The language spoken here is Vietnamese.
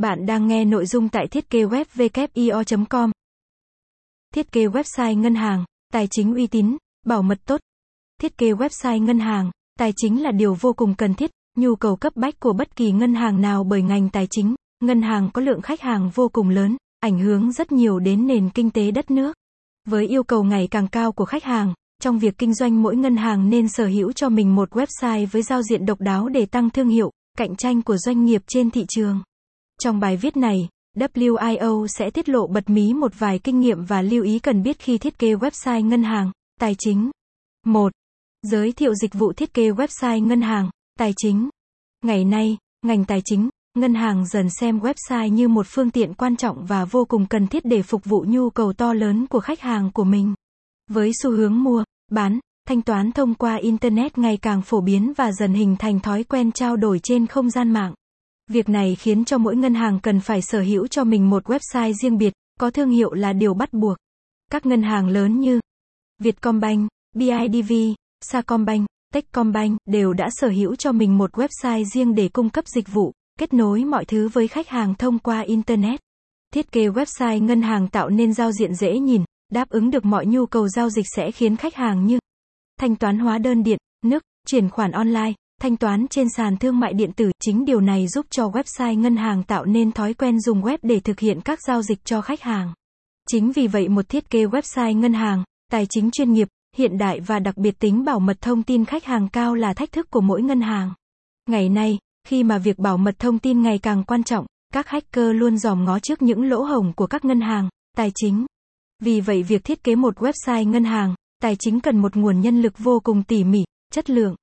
Bạn đang nghe nội dung tại thiết kế web com Thiết kế website ngân hàng, tài chính uy tín, bảo mật tốt. Thiết kế website ngân hàng, tài chính là điều vô cùng cần thiết, nhu cầu cấp bách của bất kỳ ngân hàng nào bởi ngành tài chính, ngân hàng có lượng khách hàng vô cùng lớn, ảnh hưởng rất nhiều đến nền kinh tế đất nước. Với yêu cầu ngày càng cao của khách hàng, trong việc kinh doanh mỗi ngân hàng nên sở hữu cho mình một website với giao diện độc đáo để tăng thương hiệu, cạnh tranh của doanh nghiệp trên thị trường. Trong bài viết này, WIO sẽ tiết lộ bật mí một vài kinh nghiệm và lưu ý cần biết khi thiết kế website ngân hàng, tài chính. 1. Giới thiệu dịch vụ thiết kế website ngân hàng, tài chính. Ngày nay, ngành tài chính, ngân hàng dần xem website như một phương tiện quan trọng và vô cùng cần thiết để phục vụ nhu cầu to lớn của khách hàng của mình. Với xu hướng mua, bán, thanh toán thông qua internet ngày càng phổ biến và dần hình thành thói quen trao đổi trên không gian mạng. Việc này khiến cho mỗi ngân hàng cần phải sở hữu cho mình một website riêng biệt, có thương hiệu là điều bắt buộc. Các ngân hàng lớn như Vietcombank, BIDV, Sacombank, Techcombank đều đã sở hữu cho mình một website riêng để cung cấp dịch vụ, kết nối mọi thứ với khách hàng thông qua internet. Thiết kế website ngân hàng tạo nên giao diện dễ nhìn, đáp ứng được mọi nhu cầu giao dịch sẽ khiến khách hàng như thanh toán hóa đơn điện, nước, chuyển khoản online, thanh toán trên sàn thương mại điện tử, chính điều này giúp cho website ngân hàng tạo nên thói quen dùng web để thực hiện các giao dịch cho khách hàng. Chính vì vậy một thiết kế website ngân hàng, tài chính chuyên nghiệp, hiện đại và đặc biệt tính bảo mật thông tin khách hàng cao là thách thức của mỗi ngân hàng. Ngày nay, khi mà việc bảo mật thông tin ngày càng quan trọng, các hacker luôn dòm ngó trước những lỗ hổng của các ngân hàng, tài chính. Vì vậy việc thiết kế một website ngân hàng, tài chính cần một nguồn nhân lực vô cùng tỉ mỉ, chất lượng.